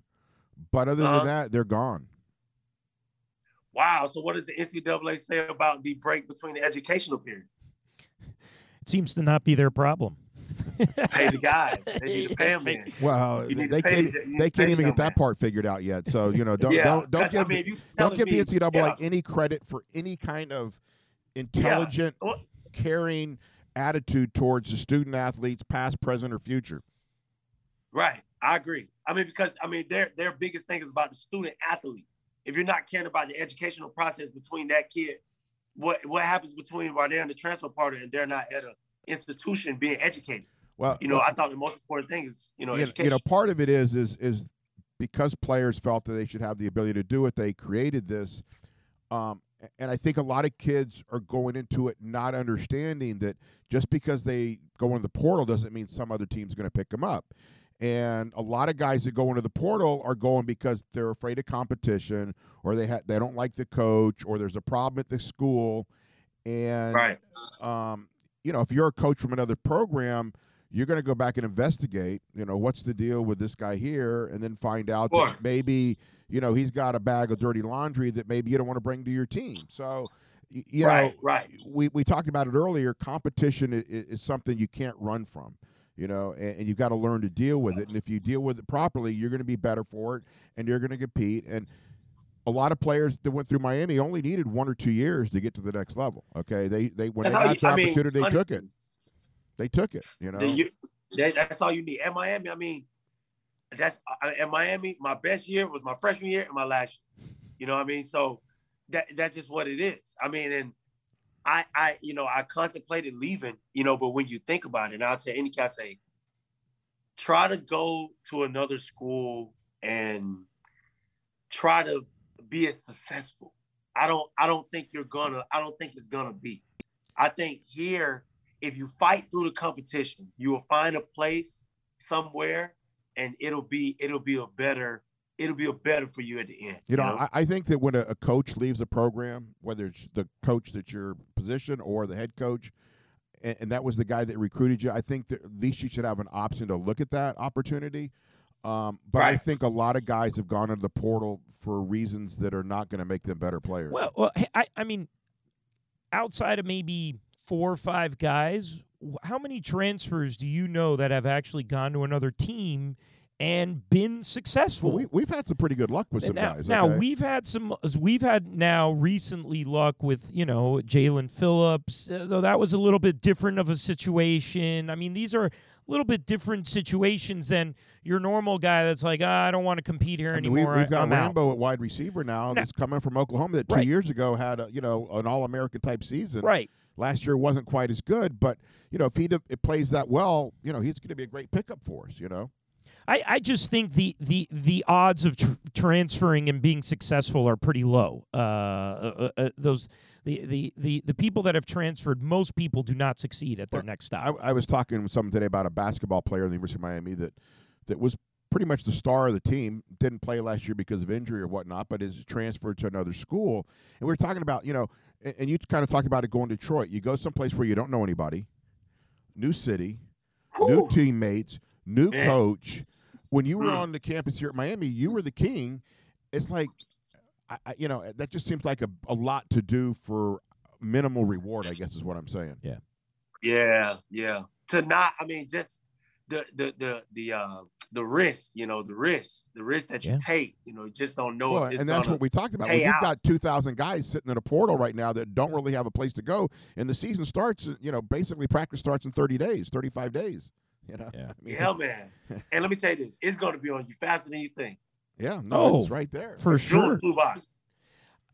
but other uh-huh. than that, they're gone. Wow. So what does the NCAA say about the break between the educational period? It seems to not be their problem. [laughs] pay the guys. They need [laughs] to pay them. Man. Well, You need they to pay can't. the- They can't pay even get that man. part figured out yet. So you know, don't Yeah, don't don't I give mean, don't telling give the me- NCAA yeah. any credit for any kind of intelligent, Well, caring attitude towards the student athletes, past, present, or future. Right. I agree. I mean, because I mean, their their biggest thing is about the student athlete. If you're not caring about the educational process between that kid, what what happens between while they're in the transfer party and they're not at an institution being educated? Well, You know, well, I thought the most important thing is you know you know, education. you know, part of it is is is because players felt that they should have the ability to do it. They created this, um, and I think a lot of kids are going into it not understanding that just because they go into the portal doesn't mean some other team's going to pick them up. And a lot of guys that go into the portal are going because they're afraid of competition, or they ha- they don't like the coach, or there's a problem at the school. And right. um, you know, if you're a coach from another program, you're going to go back and investigate. You know, what's the deal with this guy here, and then find out that maybe you know he's got a bag of dirty laundry that maybe you don't want to bring to your team. So, you right. know, right. we we talked about it earlier. Competition is, is something you can't run from. You know, and, and you've got to learn to deal with it. And if you deal with it properly, you're going to be better for it, and you're going to compete. And a lot of players that went through Miami only needed one or two years to get to the next level. Okay, they they when That's they got you- the I mean, opportunity, they took it. They took it. You know, you- that- that's all you need. At Miami, I mean, that's at Miami. My best year was my freshman year and my last year. You know what I mean? So that that's just what it is. I mean, and I I you know I contemplated leaving. You know, but when you think about it, and I'll tell any I say, try to go to another school and try to be as successful. I don't I don't think you're gonna I don't think it's gonna be. I think here, if you fight through the competition, you will find a place somewhere and it'll be it'll be a better it'll be a better for you at the end. you know, I, I think that when a, a coach leaves a program, whether it's the coach that's your position or the head coach, and, and that was the guy that recruited you, I think that at least you should have an option to look at that opportunity. Um, but I think a lot of guys have gone into the portal for reasons that are not going to make them better players. Well, well I, I mean, outside of maybe four or five guys, how many transfers do you know that have actually gone to another team and been successful? Well, we, we've had some pretty good luck with some now, guys. now okay? we've had some. We've had now recently luck with you know Jaelan Phillips, uh, though that was a little bit different of a situation. I mean, these are a little bit different situations than your normal guy that's like, ah, I don't want to compete here I mean, anymore. we've got I'm out. At wide receiver now Now- that's coming from Oklahoma that two Right. years ago had a, you know an All American type season. Right. Last year wasn't quite as good, but you know if he d- it plays that well, you know he's going to be a great pickup for us. You know. I, I just think the the the odds of tr- transferring and being successful are pretty low. Uh, uh, uh, those the, the the the people that have transferred, most people do not succeed at their Well, next stop. I was talking with someone today about a basketball player in the University of Miami that that was pretty much the star of the team. Didn't play last year because of injury or whatnot, but is transferred to another school. And we were talking about, you know, and, and you kind of talked about it going to Detroit. You go someplace where you don't know anybody, new city, new teammates, new Man. coach. When you were Mm. on the campus here at Miami, you were the king. It's like, I, I, you know, that just seems like a, a lot to do for minimal reward. I guess is what I'm saying. Yeah, yeah. Yeah. To not, I mean, just the the the the uh the risk, you know, the risk, the risk that you Yeah. take, you know, you just don't know Well, if it's and that's what we talked about. pay Well, you've got two thousand guys sitting in a portal right now that don't really have a place to go, and the season starts. You know, basically practice starts in thirty days, thirty-five days. You know, Yeah. [laughs] I mean, Yeah, man. [laughs] and let me tell you this, it's gonna be on you faster than you think. yeah, no, it's Oh, right there. For June sure. flew by.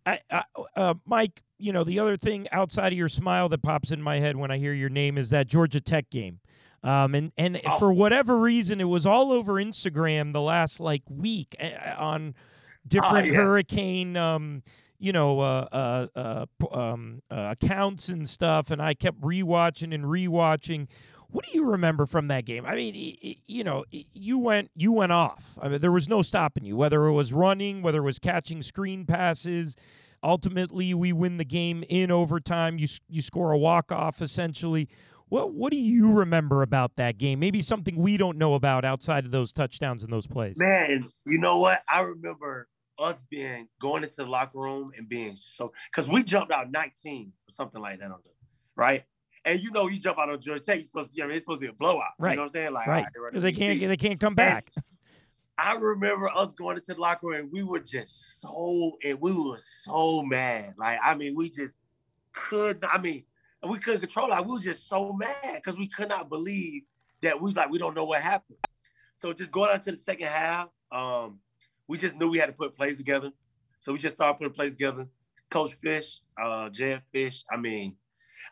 I, I, uh, Mike, you know, the other thing outside of your smile that pops in my head when I hear your name is that Georgia Tech game. Um, and and Oh. for whatever reason, it was all over Instagram the last like week uh, on different yeah. hurricane, um, you know, uh, uh, uh, um, uh, accounts and stuff. And I kept rewatching and rewatching. What do you remember from that game? I mean, you know, you went you went off. I mean, there was no stopping you. Whether it was running, whether it was catching screen passes. Ultimately, we win the game in overtime. You you score a walk off essentially. What what do you remember about that game? Maybe something we don't know about outside of those touchdowns and those plays. Man, you know what? I remember us being going into the locker room and being so because we jumped out 19 or something like that on the right. And you know, you jump out on Georgia Tech, you're supposed to, I mean, it's supposed to be a blowout. Right. You know what I'm saying? Like, right. Because they can't they can't come back. [laughs] I remember us going into the locker room and we were just so and we were so mad. Like, I mean, we just could I mean, we couldn't control it. Like, we were just so mad because we could not believe that we was like, we don't know what happened. So just going on to the second half, um, we just knew we had to put plays together. So we just started putting plays together. Coach Fisch, uh, Jedd Fisch. I mean,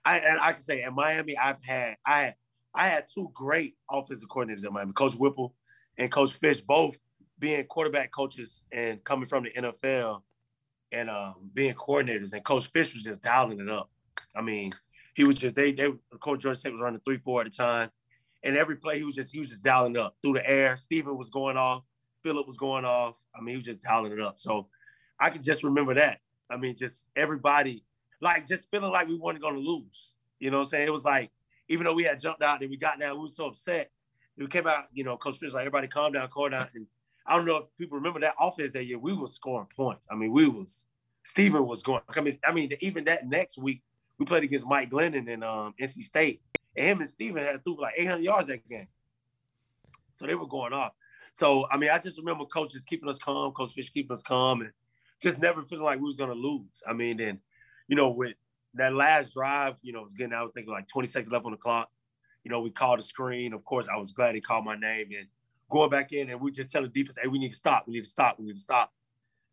I and I can say at Miami, I've had I had I had two great offensive coordinators at Miami, Coach Whipple and Coach Fisch, both being quarterback coaches and coming from the NFL and um, being coordinators. And Coach Fisch was just dialing it up. I mean, he was just they they Coach George Tech was running three four at a time, and every play he was just he was just dialing it up through the air. Stephen was going off, Phillip was going off. I mean, he was just dialing it up. So I can just remember that. I mean, just everybody like just feeling like we weren't to lose. You know what I'm saying? It was like even though we had jumped out and we got down, we were so upset. We came out, you know, Coach Fisch like everybody calm down, calm down. And I don't know if people remember that offense that year. We were scoring points. I mean, we was Stephen was going. I mean, I mean, even that next week we played against Mike Glennon in um, NC State, and him and Stephen had threw like 800 yards that game. So they were going off. So I mean, I just remember coaches keeping us calm, Coach Fisch keeping us calm, and just never feeling like we was gonna lose. I mean, then you know, with that last drive, you know, was getting. I was thinking like 20 seconds left on the clock. You know, we called the screen. Of course, I was glad he called my name and going back in, and we just tell the defense, "Hey, we need to stop. We need to stop. We need to stop."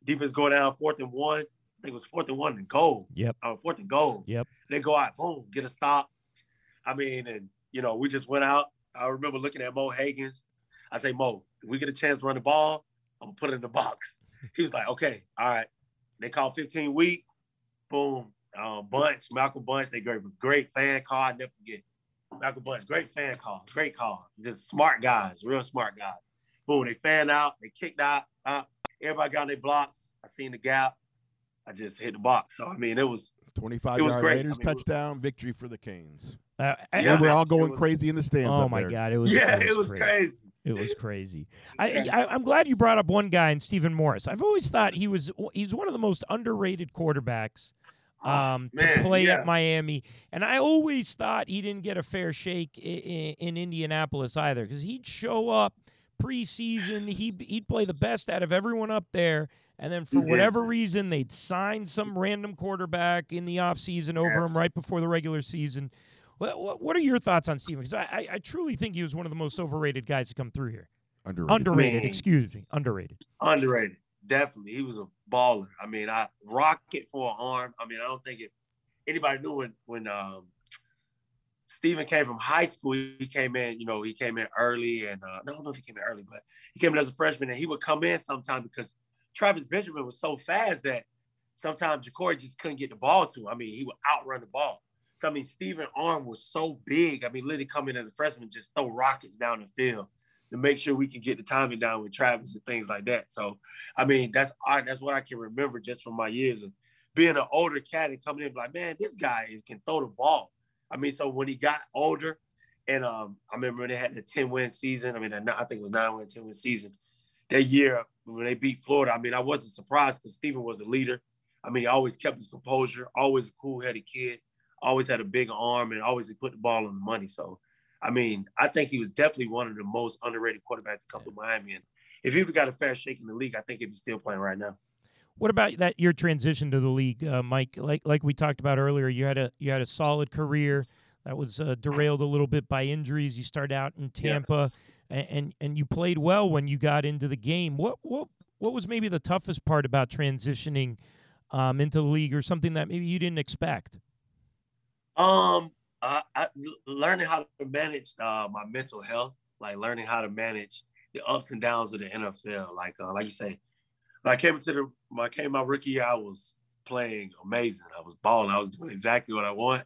Defense go down fourth and one. I think it was fourth and one and goal. Yep. Uh, fourth and goal. Yep. They go out, boom, get a stop. I mean, and you know, we just went out. I remember looking at Mo Hagens. I say, Mo, if we get a chance to run the ball, I'm gonna put it in the box. He was like, okay, all right. They called 15 week, boom, um, Bunche, Malcolm Bunche. They gave a great fan call. I never forget. Malcolm Bunche, great fan call, great call. Just smart guys, real smart guys. Boom, they fan out, they kicked out, out. Everybody got their blocks. I seen the gap. I just hit the box. So I mean, it was 25 It was yard great. Raiders I mean, it was- touchdown victory for the Canes. Uh, I- Yeah, and we're all going was- crazy in the stands. oh up my there. God! It was yeah, it was, crazy. crazy. It was crazy. [laughs] I, I, I'm glad you brought up one guy in Stephen Morris. I've always thought he was he's one of the most underrated quarterbacks um, to man, play yeah. at Miami, and I always thought he didn't get a fair shake in, in Indianapolis either because he'd show up preseason, he'd he'd play the best out of everyone up there. And then for whatever reason, they'd sign some random quarterback in the offseason over Yes. him right before the regular season. What, what, what are your thoughts on Stephen? Because I, I, I truly think he was one of the most overrated guys to come through here. Underrated. Underrated, Man. excuse me, underrated. Underrated. Definitely. He was a baller. I mean, I rocket for an arm. I mean, I don't think it anybody knew when when um Stephen came from high school, he came in, you know, he came in early and uh no, I don't know if he came in early, but he came in as a freshman and he would come in sometime because Travis Benjamin was so fast that sometimes Jacory just couldn't get the ball to him. I mean, he would outrun the ball. So I mean, Stephen arm was so big. I mean, literally coming in as a freshman, just throw rockets down the field to make sure we can get the timing down with Travis and things like that. So, I mean, that's I, that's what I can remember just from my years of being an older cat and coming in like, man, this guy is, can throw the ball. I mean, so when he got older, and um, I remember when they had the 10 win season. I mean, I think it was nine win, 10 win season. That year when they beat Florida, I mean, I wasn't surprised because Stephen was a leader. I mean, he always kept his composure, always a cool headed kid, always had a big arm, and always put the ball on the money. So, I mean, I think he was definitely one of the most underrated quarterbacks to come to Miami. And if he would got a fair shake in the league, I think he'd be still playing right now. What about that your transition to the league, uh, Mike? Like like we talked about earlier, you had a you had a solid career that was uh, derailed a little bit by injuries. You started out in Yeah. Tampa, and, and and you played well when you got into the game. What what what was maybe the toughest part about transitioning um, into the league, or something that maybe you didn't expect? Um, I, I learning how to manage uh, my mental health, like learning how to manage the ups and downs of the NFL. Like uh, like you say, I came into the I came my rookie year, I was playing amazing. I was balling. I was doing exactly what I want.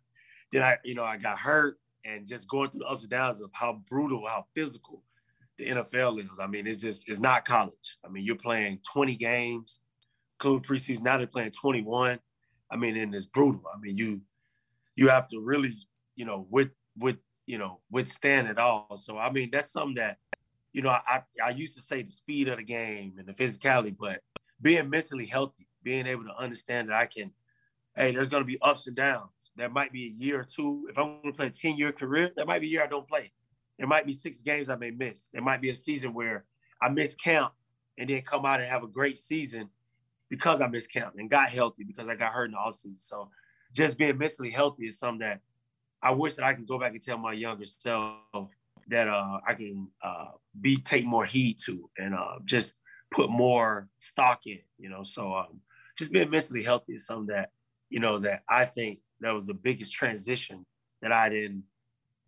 Then I, you know, I got hurt and just going through the ups and downs of how brutal, how physical the NFL is. I mean, it's just it's not college. I mean, you're playing 20 games, including preseason. Now they're playing 21. I mean, and it's brutal. I mean, you you have to really, you know, with with you know, withstand it all. So I mean, that's something that, you know, I I used to say the speed of the game and the physicality, but being mentally healthy, being able to understand that I can, hey, there's gonna be ups and downs, that might be a year or two. If I'm going to play a 10 year career, that might be a year I don't play. There might be six games I may miss. There might be a season where I miss camp and then come out and have a great season because I missed camp and got healthy because I got hurt in the offseason. So just being mentally healthy is something that I wish that I can go back and tell my younger self that uh, I can uh, be take more heed to and uh, just put more stock in, you know. So um, just being mentally healthy is something that, you know, that I think that was the biggest transition that I didn't,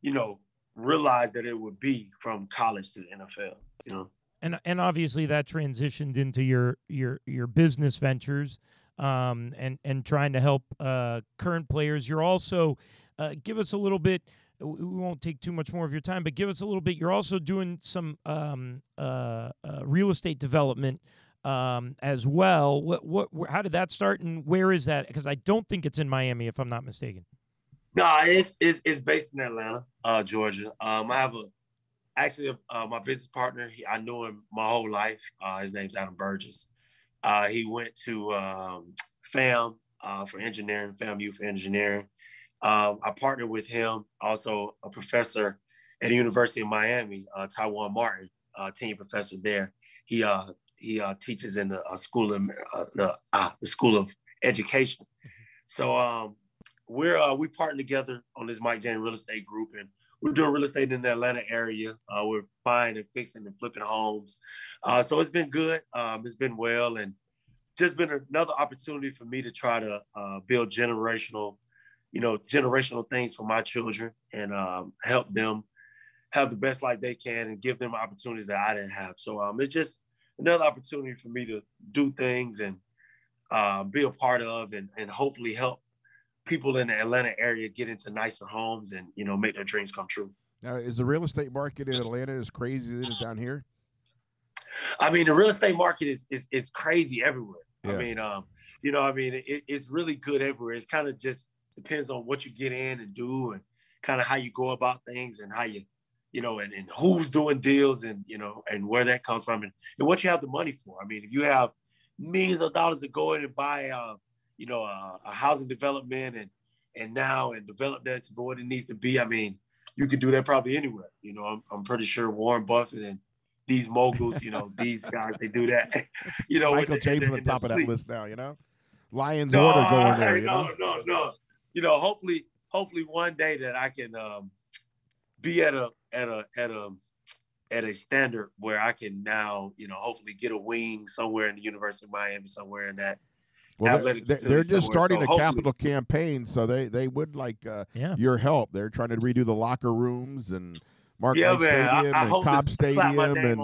you know, realize that it would be from college to the NFL, you know. And and obviously that transitioned into your your your business ventures um, and and trying to help uh, current players. You're also uh, give us a little bit. We won't take too much more of your time, but give us a little bit. You're also doing some um, uh, uh real estate development um, as well. What, what, how did that start, and where is that? Because I don't think it's in Miami, if I'm not mistaken. No, it's it's, it's based in Atlanta, uh, Georgia. Um, I have a actually uh, my business partner. He, I knew him my whole life. Uh, his name's Adam Burgess. Uh, he went to um, FAM uh, for engineering, FAMU for engineering. Um, I partnered with him, also a professor at the University of Miami, uh, Taiwan Martin, uh, team professor there. He uh, he uh, teaches in the uh, school of uh, the, uh, the school of education. So um, we're uh, we partnered together on this Mike James Real Estate Group, and we're doing real estate in the Atlanta area. Uh, we're buying and fixing and flipping homes. Uh, so it's been good. Um, it's been well, and just been another opportunity for me to try to uh, build generational, you know, generational things for my children and um, help them have the best life they can and give them opportunities that I didn't have. So um, it's just another opportunity for me to do things and uh, be a part of and, and hopefully help people in the Atlanta area get into nicer homes and you know make their dreams come true. Now, is the real estate market in Atlanta as crazy as it is down here? I mean, the real estate market is is, is crazy everywhere. Yeah. I mean, um, you know, I mean, it, it's really good everywhere. It's kind of just depends on what you get in and do and kind of how you go about things and how you you know, and, and who's doing deals and, you know, and where that comes from and, and what you have the money for. I mean, if you have millions of dollars to go in and buy, uh, you know, a, a housing development and, and now and develop that to what it needs to be. I mean, you could do that probably anywhere. You know, I'm, I'm pretty sure Warren Buffett and these moguls, you know, these [laughs] guys, they do that. [laughs] you know, Michael James on the top of that list now, you know? Lions no, order going there, you no, know? No, no, You know, hopefully, hopefully one day that I can um, be at a at a at a at a standard where I can now, you know, hopefully get a wing somewhere in the University of Miami, somewhere in that. Well, they're, they're just starting so a capital campaign, so they they would like uh, yeah. your help. They're trying to redo the locker rooms and Mark yeah, Stadium I, I and Cobb Stadium and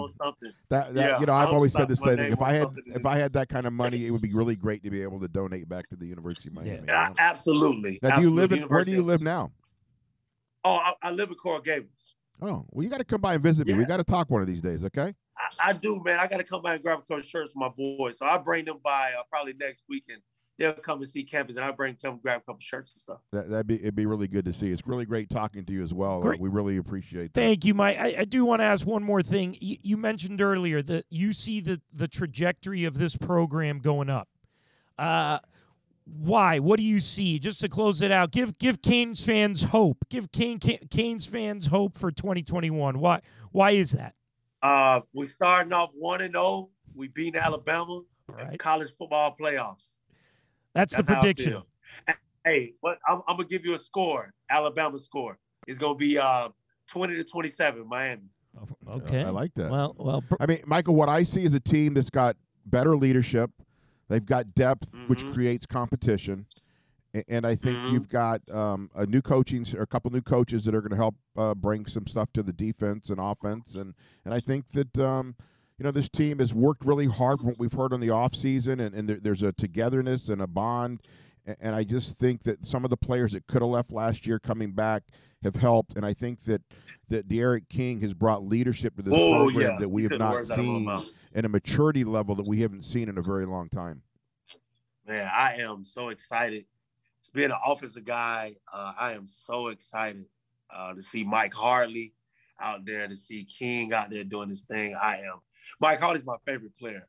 that, that yeah, you know I've always said this thing. If I had if I had that kind of money, it would be really great to be able to donate back to the University of Miami. Yeah, absolutely. Now, absolutely. do you live in where do you live now? Oh, I, I live in Coral Gables. Oh, well, you got to come by and visit me. Yeah. We got to talk one of these days, okay? I, I do, man. I got to come by and grab a couple shirts for my boys. So I'll bring them by uh, probably next weekend. They'll come and see campus, and I'll bring come grab a couple shirts and stuff. That would be it'd be really good to see. It's really great talking to you as well. Uh, we really appreciate that. Thank you, Mike. I, I do want to ask one more thing. You, you mentioned earlier that you see the the trajectory of this program going up. Uh, why? What do you see? Just to close it out, give give Canes fans hope. Give Kane, Canes fans hope for 2021. Why? Why is that? Uh, we starting off one and zero. Oh. We beat Alabama right. college football playoffs. That's, That's the prediction. Hey, but I'm, I'm, gonna give you a score. Alabama score is gonna be uh 20 to 27, Miami. Oh, okay, I like that. Well, well. I mean, Michael, what I see is a team that's got better leadership They've got depth, mm-hmm. which creates competition. And I think mm-hmm. you've got um, a new coaching, or a couple new coaches that are going to help uh, bring some stuff to the defense and offense. And and I think that um, you know this team has worked really hard from what we've heard on the offseason, and, and there, there's a togetherness and a bond. And I just think that some of the players that could have left last year coming back have helped. And I think that that D'Eriq King has brought leadership to this oh, program yeah. that we have not seen and a maturity level that we haven't seen in a very long time. Man, I am so excited. It's being an offensive guy. Uh, I am so excited uh, to see Mike Harley out there, to see King out there doing this thing. I am. Mike Harley's my favorite player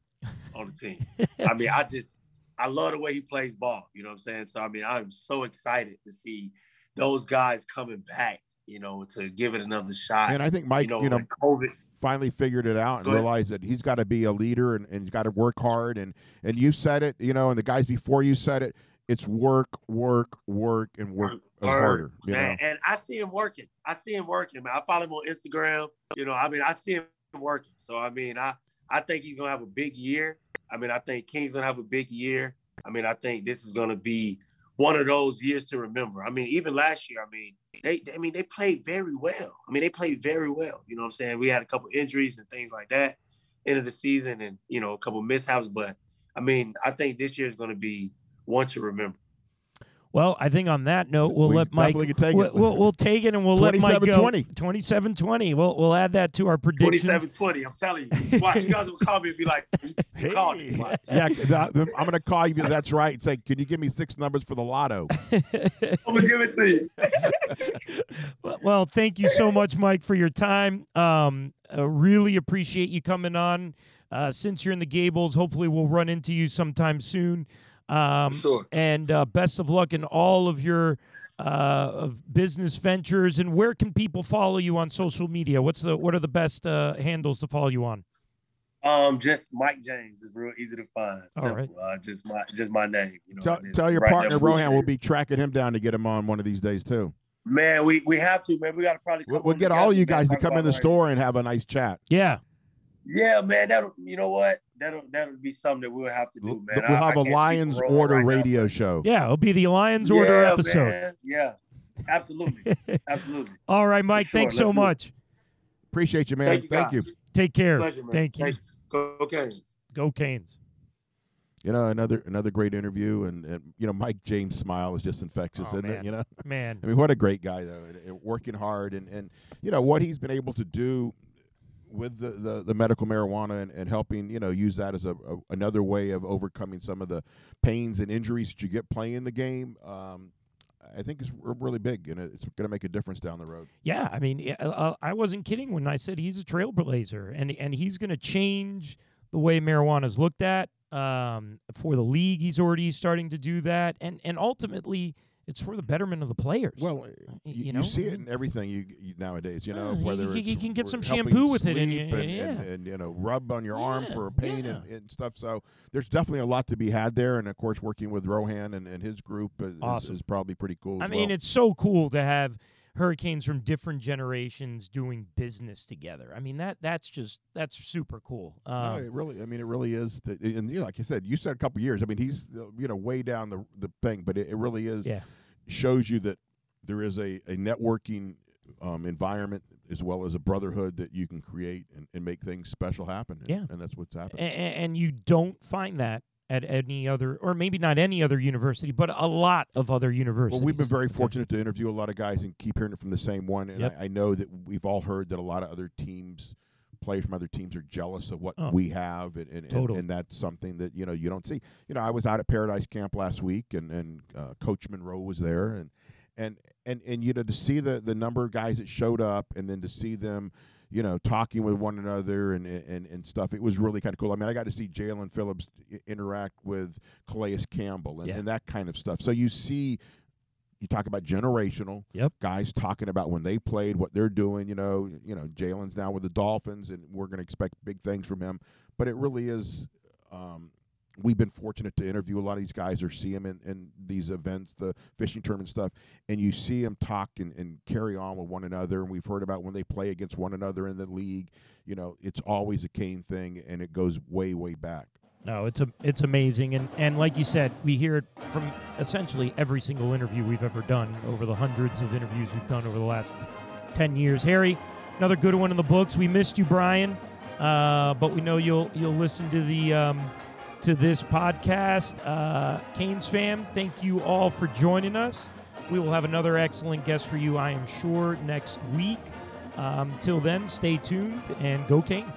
on the team. I mean, I just I love the way he plays ball. You know what I'm saying? So I mean, I'm so excited to see those guys coming back. You know, to give it another shot. And I think Mike, you know, you know, COVID. finally figured it out and realized that he's got to be a leader and, and he's got to work hard and and you said it you know and the guys before you said it it's work work work and work Work harder you know man. And I see him working. I see him working, man. I follow him on Instagram. You know, I mean, I see him working. So I mean, I I think he's gonna have a big year. I mean, I think King's gonna have a big year. I mean, I think this is gonna be one of those years to remember. I mean, even last year, I mean, they I mean they played very well. I mean, they played very well. You know what I'm saying? We had a couple injuries and things like that end of the season and you know, a couple mishaps, but I mean, I think this year is gonna be one to remember. Well, I think on that note, we'll We let Mike. definitely could take we'll, it. we'll, we'll take it and we'll let Mike go. 27-20. 27-20. We'll we'll add that to our predictions. 27-20. I'm telling you. Watch, you guys will call me and be like, you [laughs] called me. Hey. Watch. yeah the- the- i'm gonna call you that's right and say can you give me six numbers for the lotto [laughs] I'm gonna give it to you. [laughs] Well- well, thank you so much, Mike, for your time. Um, uh, really appreciate you coming on. Uh, since you're in the Gables, hopefully we'll run into you sometime soon. Um, Sure. and uh, best of luck in all of your uh, of business ventures. And where can people follow you on social media? What's the what are the best uh, handles to follow you on? Um, just Mike James is real easy to find. All Simple. right. Uh, just my just my name. You know, tell, tell your right partner rohan we'll be tracking him down to get him on one of these days too Man, we we have to, man. We gotta probably come we'll, we'll get all you guys to come in the like- store and have a nice chat Yeah, Yeah, man. That'll you know what? That'll that'll be something that we'll have to do, man. we'll. I- I have a can't speak for lions order right radio but- show yeah. It'll be the Lions Order Yeah, episode. man. Yeah, absolutely, [laughs] absolutely. All right, Mike. sure. Thanks Let's so do it. much. appreciate you man Thank you, thank you. Take care. Pleasure, man. Thank you. Thanks. Go Canes. Go Canes. you know another another great interview and, and you know mike james smile is just infectious Oh, isn't man. it you know Man. I mean, what a great guy though, and, and working hard, and and you know what he's been able to do with the, the, the medical marijuana and, and helping you know use that as a, a another way of overcoming some of the pains and injuries that you get playing the game. Um, I think r- really big, and it's going to make a difference down the road. Yeah, I mean, uh, I wasn't kidding when I said he's a trailblazer, and and he's going to change the way marijuana is looked at um, for the league. He's already starting to do that, and and ultimately, it's for the betterment of the players. Well, you, you know, see it in everything you, you nowadays. You know, Yeah, you- whether you- you can get some shampoo with it and and, yeah. and, and, you know rub on your arm Yeah, for pain yeah. and, stuff. So there's definitely a lot to be had there, and of course, working with Rohan and, and his group is, Awesome. is probably pretty cool. I mean, well. it's so cool to have hurricanes from different generations doing business together. I mean that that's just that's super cool. No, Um, it really. I mean, it really is. The, and you know, like I said, you said a couple years. I mean, he's uh, you know way down the the thing, but it, it really is. Yeah. Shows you that there is a a networking um, environment as well as a brotherhood that you can create and, and make things special happen. And, Yeah. and that's what's happening. and you don't find that at any other, or maybe not any other university, but a lot of other universities. Well, we've been very fortunate to interview a lot of guys and keep hearing it from the same one. And Yep. I, I know that we've all heard that a lot of other teams, players from other teams, are jealous of what Oh. we have, and and, and Totally. and that's something that you know you don't see. You know, I was out at Paradise Camp last week, and and uh, Coach Monroe was there, and and and and you know to see the the number of guys that showed up, and then to see them. You know, talking with one another and and, and stuff. It was really kind of cool. I mean, I got to see Jaelan Phillips interact with Calais Campbell and, Yeah. and that kind of stuff. So you see you talk about generational. Yep. guys talking about when they played what they're doing you know you know Jaelan's now with the dolphins and we're going to expect big things from him. But it really is um, we've been fortunate to interview a lot of these guys or see them in, in these events the fishing tournament stuff and you see them talk and, and carry on with one another and we've heard about when they play against one another in the league you know it's always a cane thing and it goes way way back No, it's a, it's amazing, and and like you said, we hear it from essentially every single interview we've ever done over the hundreds of interviews we've done over the last ten years. Harry, another good one in the books. We missed you, Brian, uh, but we know you'll you'll listen to the um, to this podcast. Uh, Canes fam, thank you all for joining us. We will have another excellent guest for you, I am sure, next week. Um, till then, stay tuned and go Canes.